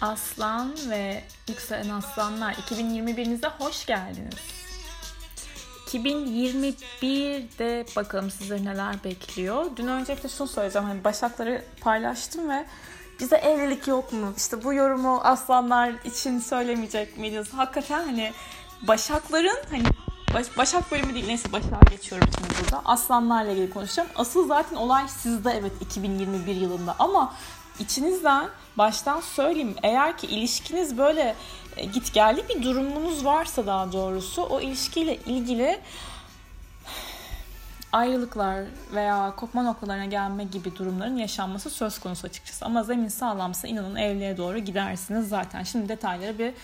Aslan ve yükselen aslanlar 2021'nize hoş geldiniz. 2021'de bakalım sizleri neler bekliyor. Dün öncelikle şunu söyleyeceğim. Hani başakları paylaştım ve bize evlilik yok mu? İşte bu yorumu aslanlar için söylemeyecek miyiz? Hakikaten hani başakların hani Baş, Başak bölümü değil neyse Başak'a geçiyorum şimdi burada. Aslanlarla ilgili konuşacağım. Asıl zaten olay sizde evet 2021 yılında ama içinizden baştan söyleyeyim eğer ki ilişkiniz böyle e, git geldi bir durumunuz varsa daha doğrusu o ilişkiyle ilgili ayrılıklar veya kopma noktalarına gelme gibi durumların yaşanması söz konusu açıkçası. Ama zemin sağlamsa inanın evliliğe doğru gidersiniz zaten. Şimdi detayları bir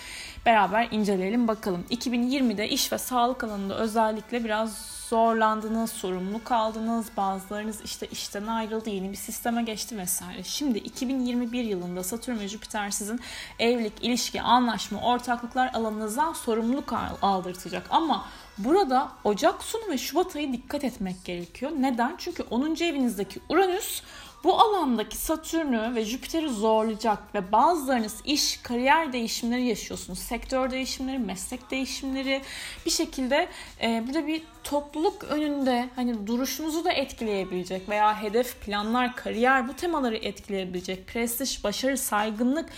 beraber inceleyelim bakalım. 2020'de iş ve sağlık alanında özellikle biraz zorlandınız, sorumlu kaldınız, bazılarınız işte işten ayrıldı, yeni bir sisteme geçti vesaire. Şimdi 2021 yılında Satürn ve Jüpiter sizin evlilik, ilişki, anlaşma, ortaklıklar alanınızdan sorumluluk aldırtacak. Ama burada Ocak sonu ve Şubat ayı dikkat etmek gerekiyor. Neden? Çünkü 10. evinizdeki Uranüs bu alandaki Satürn'ü ve Jüpiter'i zorlayacak ve bazılarınız iş, kariyer değişimleri yaşıyorsunuz. Sektör değişimleri, meslek değişimleri bir şekilde e, burada bir topluluk önünde hani duruşunuzu da etkileyebilecek veya hedef, planlar, kariyer bu temaları etkileyebilecek. Prestij, başarı, saygınlık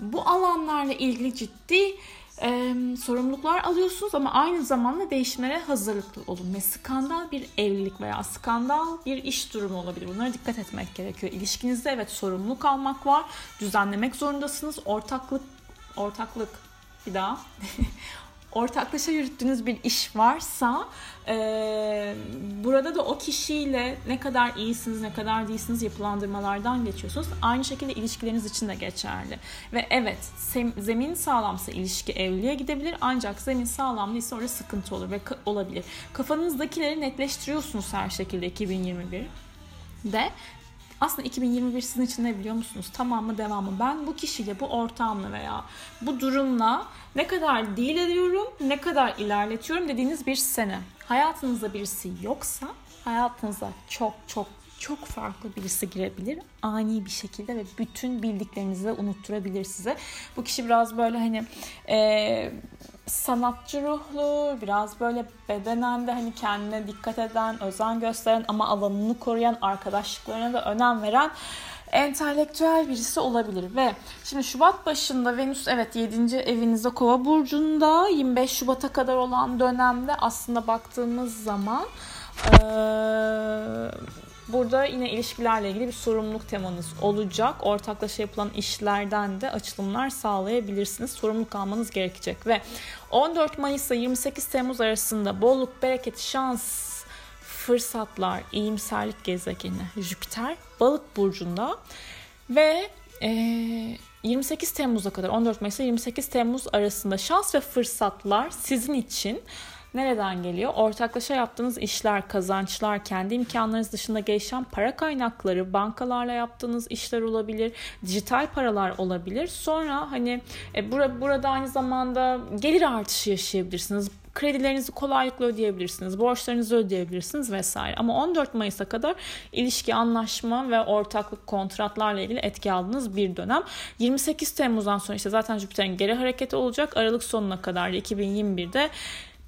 bu alanlarla ilgili ciddi e, sorumluluklar alıyorsunuz ama aynı zamanda değişimlere hazırlıklı olun. Ve skandal bir evlilik veya skandal bir iş durumu olabilir. Bunlara dikkat etmek gerekiyor. İlişkinizde evet sorumluluk almak var. Düzenlemek zorundasınız. Ortaklık ortaklık bir daha ortaklaşa yürüttüğünüz bir iş varsa e, burada da o kişiyle ne kadar iyisiniz ne kadar değilsiniz yapılandırmalardan geçiyorsunuz. Aynı şekilde ilişkileriniz için de geçerli. Ve evet zemin sağlamsa ilişki evliliğe gidebilir ancak zemin sağlam değilse orada sıkıntı olur ve olabilir. Kafanızdakileri netleştiriyorsunuz her şekilde 2021 de aslında 2021 sizin için ne biliyor musunuz? Tamamı devamı. Ben bu kişiyle, bu ortamla veya bu durumla ne kadar deal ediyorum, ne kadar ilerletiyorum dediğiniz bir sene. Hayatınızda birisi yoksa hayatınıza çok çok çok farklı birisi girebilir. Ani bir şekilde ve bütün bildiklerinizi de unutturabilir size. Bu kişi biraz böyle hani e, sanatçı ruhlu, biraz böyle bedenen de hani kendine dikkat eden, özen gösteren ama alanını koruyan, arkadaşlıklarına da önem veren entelektüel birisi olabilir ve şimdi Şubat başında Venüs evet 7. evinizde Kova burcunda 25 Şubat'a kadar olan dönemde aslında baktığımız zaman ee, Burada yine ilişkilerle ilgili bir sorumluluk temanız olacak. Ortaklaşa yapılan işlerden de açılımlar sağlayabilirsiniz. Sorumluluk almanız gerekecek ve 14 Mayıs ile 28 Temmuz arasında bolluk, bereket, şans, fırsatlar, iyimserlik gezegeni Jüpiter balık burcunda ve e, 28 Temmuz'a kadar 14 Mayıs ile 28 Temmuz arasında şans ve fırsatlar sizin için Nereden geliyor? Ortaklaşa yaptığınız işler, kazançlar, kendi imkanlarınız dışında gelişen para kaynakları, bankalarla yaptığınız işler olabilir, dijital paralar olabilir. Sonra hani e, bura, burada aynı zamanda gelir artışı yaşayabilirsiniz kredilerinizi kolaylıkla ödeyebilirsiniz, borçlarınızı ödeyebilirsiniz vesaire. Ama 14 Mayıs'a kadar ilişki, anlaşma ve ortaklık kontratlarla ilgili etki aldığınız bir dönem. 28 Temmuz'dan sonra işte zaten Jüpiter'in geri hareketi olacak. Aralık sonuna kadar 2021'de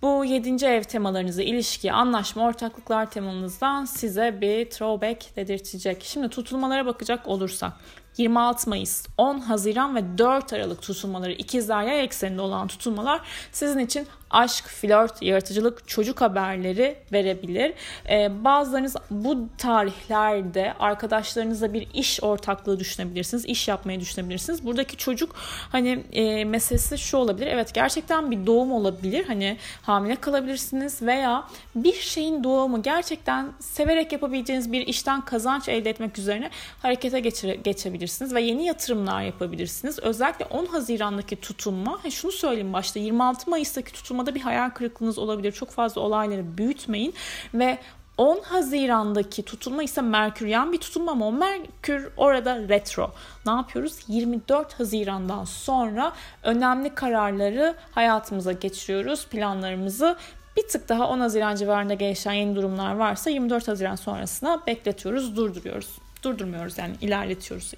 bu 7. ev temalarınızı ilişki, anlaşma, ortaklıklar temanızdan size bir throwback dedirtecek. Şimdi tutulmalara bakacak olursak 26 Mayıs, 10 Haziran ve 4 Aralık tutulmaları ikizler yay ekseninde olan tutulmalar sizin için aşk, flört, yaratıcılık, çocuk haberleri verebilir. Ee, bazılarınız bu tarihlerde arkadaşlarınızla bir iş ortaklığı düşünebilirsiniz. iş yapmayı düşünebilirsiniz. Buradaki çocuk hani e, meselesi şu olabilir. Evet gerçekten bir doğum olabilir. Hani hamile kalabilirsiniz veya bir şeyin doğumu gerçekten severek yapabileceğiniz bir işten kazanç elde etmek üzerine harekete geçire, geçebilirsiniz ve yeni yatırımlar yapabilirsiniz. Özellikle 10 Haziran'daki tutulma, şunu söyleyeyim başta 26 Mayıs'taki tutulma aşamada bir hayal kırıklığınız olabilir. Çok fazla olayları büyütmeyin ve 10 Haziran'daki tutulma ise Merküryen bir tutulma ama o Merkür orada retro. Ne yapıyoruz? 24 Haziran'dan sonra önemli kararları hayatımıza geçiriyoruz. Planlarımızı bir tık daha 10 Haziran civarında gelişen yeni durumlar varsa 24 Haziran sonrasına bekletiyoruz, durduruyoruz. Durdurmuyoruz yani ilerletiyoruz.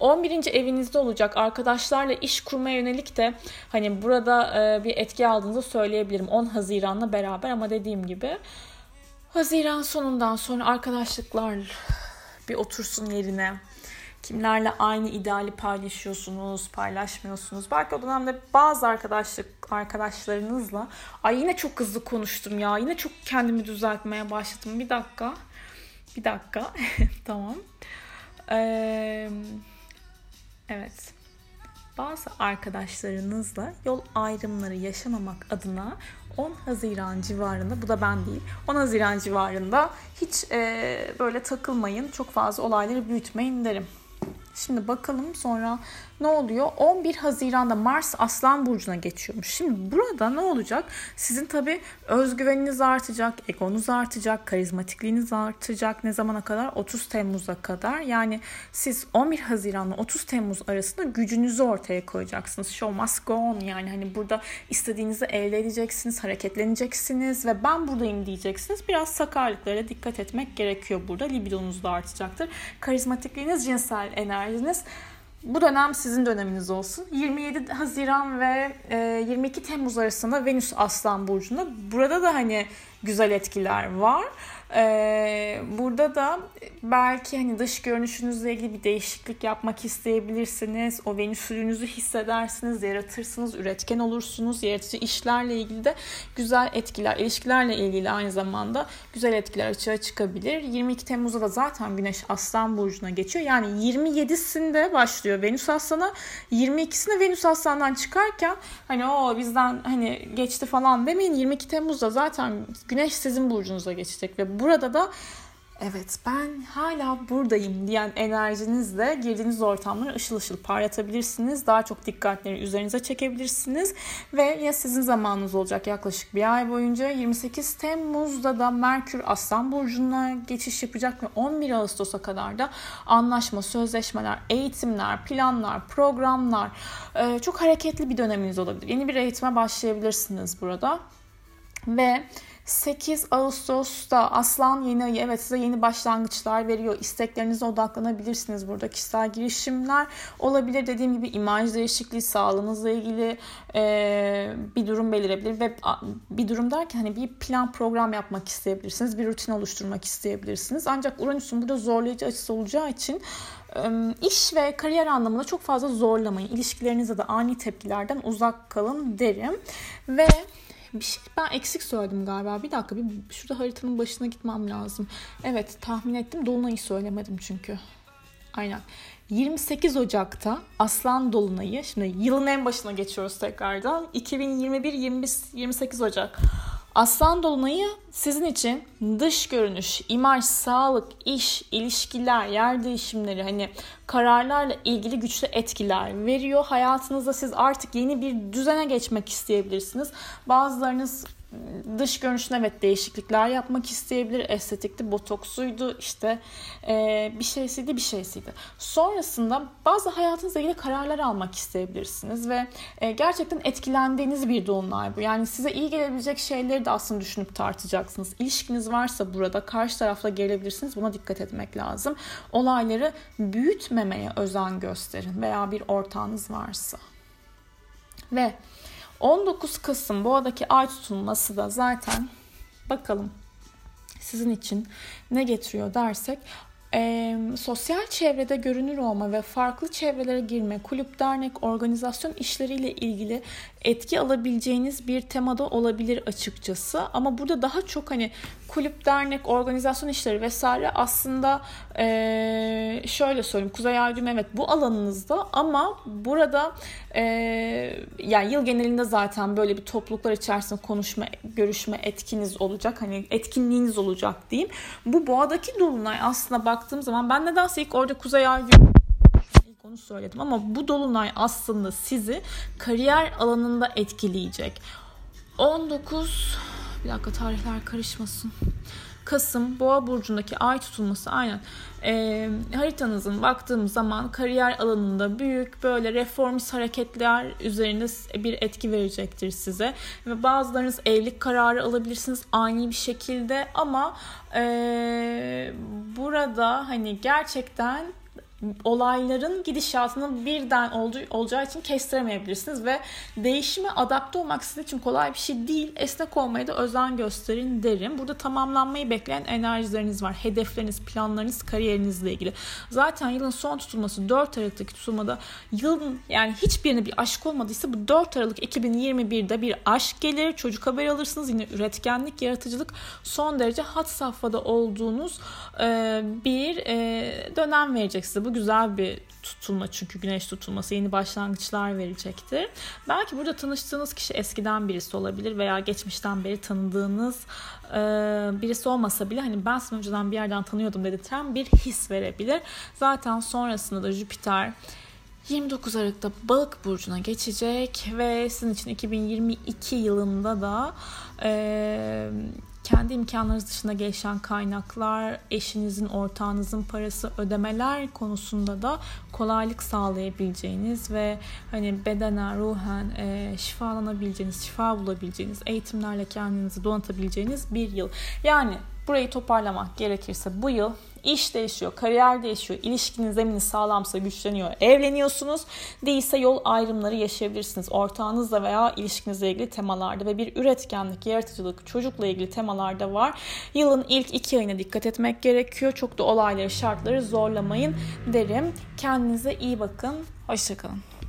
11. evinizde olacak arkadaşlarla iş kurmaya yönelik de hani burada e, bir etki aldığınızı söyleyebilirim 10 Haziran'la beraber ama dediğim gibi Haziran sonundan sonra arkadaşlıklar bir otursun yerine. Kimlerle aynı ideali paylaşıyorsunuz, paylaşmıyorsunuz. Belki o dönemde bazı arkadaşlık arkadaşlarınızla ay yine çok hızlı konuştum ya. Yine çok kendimi düzeltmeye başladım. Bir dakika. Bir dakika. tamam. Ee, evet. Bazı arkadaşlarınızla yol ayrımları yaşamamak adına 10 Haziran civarında, bu da ben değil, 10 Haziran civarında hiç e, böyle takılmayın, çok fazla olayları büyütmeyin derim. Şimdi bakalım sonra ne oluyor? 11 Haziran'da Mars Aslan Burcu'na geçiyormuş. Şimdi burada ne olacak? Sizin tabi özgüveniniz artacak, egonuz artacak, karizmatikliğiniz artacak. Ne zamana kadar? 30 Temmuz'a kadar. Yani siz 11 Haziran'la 30 Temmuz arasında gücünüzü ortaya koyacaksınız. Show must go on. Yani hani burada istediğinizi elde edeceksiniz, hareketleneceksiniz ve ben buradayım diyeceksiniz. Biraz sakarlıklara dikkat etmek gerekiyor burada. Libidonuz da artacaktır. Karizmatikliğiniz, cinsel enerjiniz bu dönem sizin döneminiz olsun. 27 Haziran ve 22 Temmuz arasında Venüs Aslan Burcu'nda. Burada da hani güzel etkiler var. Ee, burada da belki hani dış görünüşünüzle ilgili bir değişiklik yapmak isteyebilirsiniz. O venüsülünüzü hissedersiniz, yaratırsınız, üretken olursunuz. Yaratıcı işlerle ilgili de güzel etkiler, ilişkilerle ilgili aynı zamanda güzel etkiler açığa çıkabilir. 22 Temmuz'da da zaten Güneş Aslan Burcu'na geçiyor. Yani 27'sinde başlıyor Venüs Aslan'a. 22'sinde Venüs Aslan'dan çıkarken hani o bizden hani geçti falan demeyin. 22 Temmuz'da zaten Güneş sizin burcunuza geçecek ve burada da evet ben hala buradayım diyen enerjinizle girdiğiniz ortamları ışıl ışıl parlatabilirsiniz. Daha çok dikkatleri üzerinize çekebilirsiniz. Ve ya sizin zamanınız olacak yaklaşık bir ay boyunca 28 Temmuz'da da Merkür Aslan Burcu'na geçiş yapacak ve 11 Ağustos'a kadar da anlaşma, sözleşmeler, eğitimler, planlar, programlar çok hareketli bir döneminiz olabilir. Yeni bir eğitime başlayabilirsiniz burada. Ve 8 Ağustos'ta Aslan yeni ayı evet size yeni başlangıçlar veriyor. İsteklerinize odaklanabilirsiniz burada. Kişisel girişimler olabilir. Dediğim gibi imaj değişikliği, sağlığınızla ilgili e, bir durum belirebilir ve bir durum derken hani bir plan program yapmak isteyebilirsiniz. Bir rutin oluşturmak isteyebilirsiniz. Ancak Uranüs'ün burada zorlayıcı açısı olacağı için iş ve kariyer anlamında çok fazla zorlamayın. İlişkilerinizde de ani tepkilerden uzak kalın derim. Ve bir şey ben eksik söyledim galiba. Bir dakika bir şurada haritanın başına gitmem lazım. Evet tahmin ettim. Dolunay'ı söylemedim çünkü. Aynen. 28 Ocak'ta Aslan Dolunay'ı şimdi yılın en başına geçiyoruz tekrardan. 2021-28 Ocak. Aslan Dolunay'ı sizin için dış görünüş, imaj, sağlık, iş, ilişkiler, yer değişimleri hani kararlarla ilgili güçlü etkiler veriyor. Hayatınızda siz artık yeni bir düzene geçmek isteyebilirsiniz. Bazılarınız dış görünüşüne evet değişiklikler yapmak isteyebilir. Estetikti, botoksuydu, işte e, bir şeysiydi, bir şeysiydi. Sonrasında bazı hayatınızla ilgili kararlar almak isteyebilirsiniz ve e, gerçekten etkilendiğiniz bir dolunay bu. Yani size iyi gelebilecek şeyleri de aslında düşünüp tartacaksınız. İlişkiniz varsa burada karşı tarafla gelebilirsiniz. Buna dikkat etmek lazım. Olayları büyütmemeye özen gösterin veya bir ortağınız varsa. Ve 19 Kasım Boğa'daki ay tutulması da zaten bakalım sizin için ne getiriyor dersek e, sosyal çevrede görünür olma ve farklı çevrelere girme, kulüp, dernek, organizasyon işleriyle ilgili etki alabileceğiniz bir temada olabilir açıkçası. Ama burada daha çok hani kulüp, dernek, organizasyon işleri vesaire aslında e, şöyle söyleyeyim. Kuzey Ay evet bu alanınızda ama burada e, yani yıl genelinde zaten böyle bir topluluklar içerisinde konuşma, görüşme etkiniz olacak. Hani etkinliğiniz olacak diyeyim. Bu boğadaki dolunay aslında baktığım zaman ben nedense ilk orada Kuzey Ay ilk onu söyledim ama bu dolunay aslında sizi kariyer alanında etkileyecek. 19 bir dakika tarihler karışmasın. Kasım Boğa burcundaki ay tutulması aynen. E, haritanızın baktığım zaman kariyer alanında büyük böyle reformist hareketler üzerinde bir etki verecektir size. Ve bazılarınız evlilik kararı alabilirsiniz ani bir şekilde ama e, burada hani gerçekten olayların gidişatının birden olacağı için kestiremeyebilirsiniz ve değişime adapte olmak sizin için kolay bir şey değil. Esnek olmaya da özen gösterin derim. Burada tamamlanmayı bekleyen enerjileriniz var. Hedefleriniz, planlarınız, kariyerinizle ilgili. Zaten yılın son tutulması 4 Aralık'taki tutulmada yılın yani hiçbirine bir aşk olmadıysa bu 4 Aralık 2021'de bir aşk gelir. Çocuk haberi alırsınız. Yine üretkenlik, yaratıcılık son derece hat safhada olduğunuz bir dönem verecek size. Bu güzel bir tutulma çünkü güneş tutulması yeni başlangıçlar verecektir. Belki burada tanıştığınız kişi eskiden birisi olabilir veya geçmişten beri tanıdığınız e, birisi olmasa bile hani ben seni önceden bir yerden tanıyordum dedirten bir his verebilir. Zaten sonrasında da Jüpiter 29 Aralık'ta Balık burcuna geçecek ve sizin için 2022 yılında da e, kendi imkanlarınız dışında gelişen kaynaklar, eşinizin, ortağınızın parası, ödemeler konusunda da kolaylık sağlayabileceğiniz ve hani bedenen, ruhen e, şifalanabileceğiniz, şifa bulabileceğiniz, eğitimlerle kendinizi donatabileceğiniz bir yıl. Yani burayı toparlamak gerekirse bu yıl İş değişiyor, kariyer değişiyor, ilişkinin zemini sağlamsa güçleniyor, evleniyorsunuz. Değilse yol ayrımları yaşayabilirsiniz. Ortağınızla veya ilişkinizle ilgili temalarda ve bir üretkenlik, yaratıcılık, çocukla ilgili temalarda var. Yılın ilk iki ayına dikkat etmek gerekiyor. Çok da olayları, şartları zorlamayın derim. Kendinize iyi bakın. Hoşçakalın.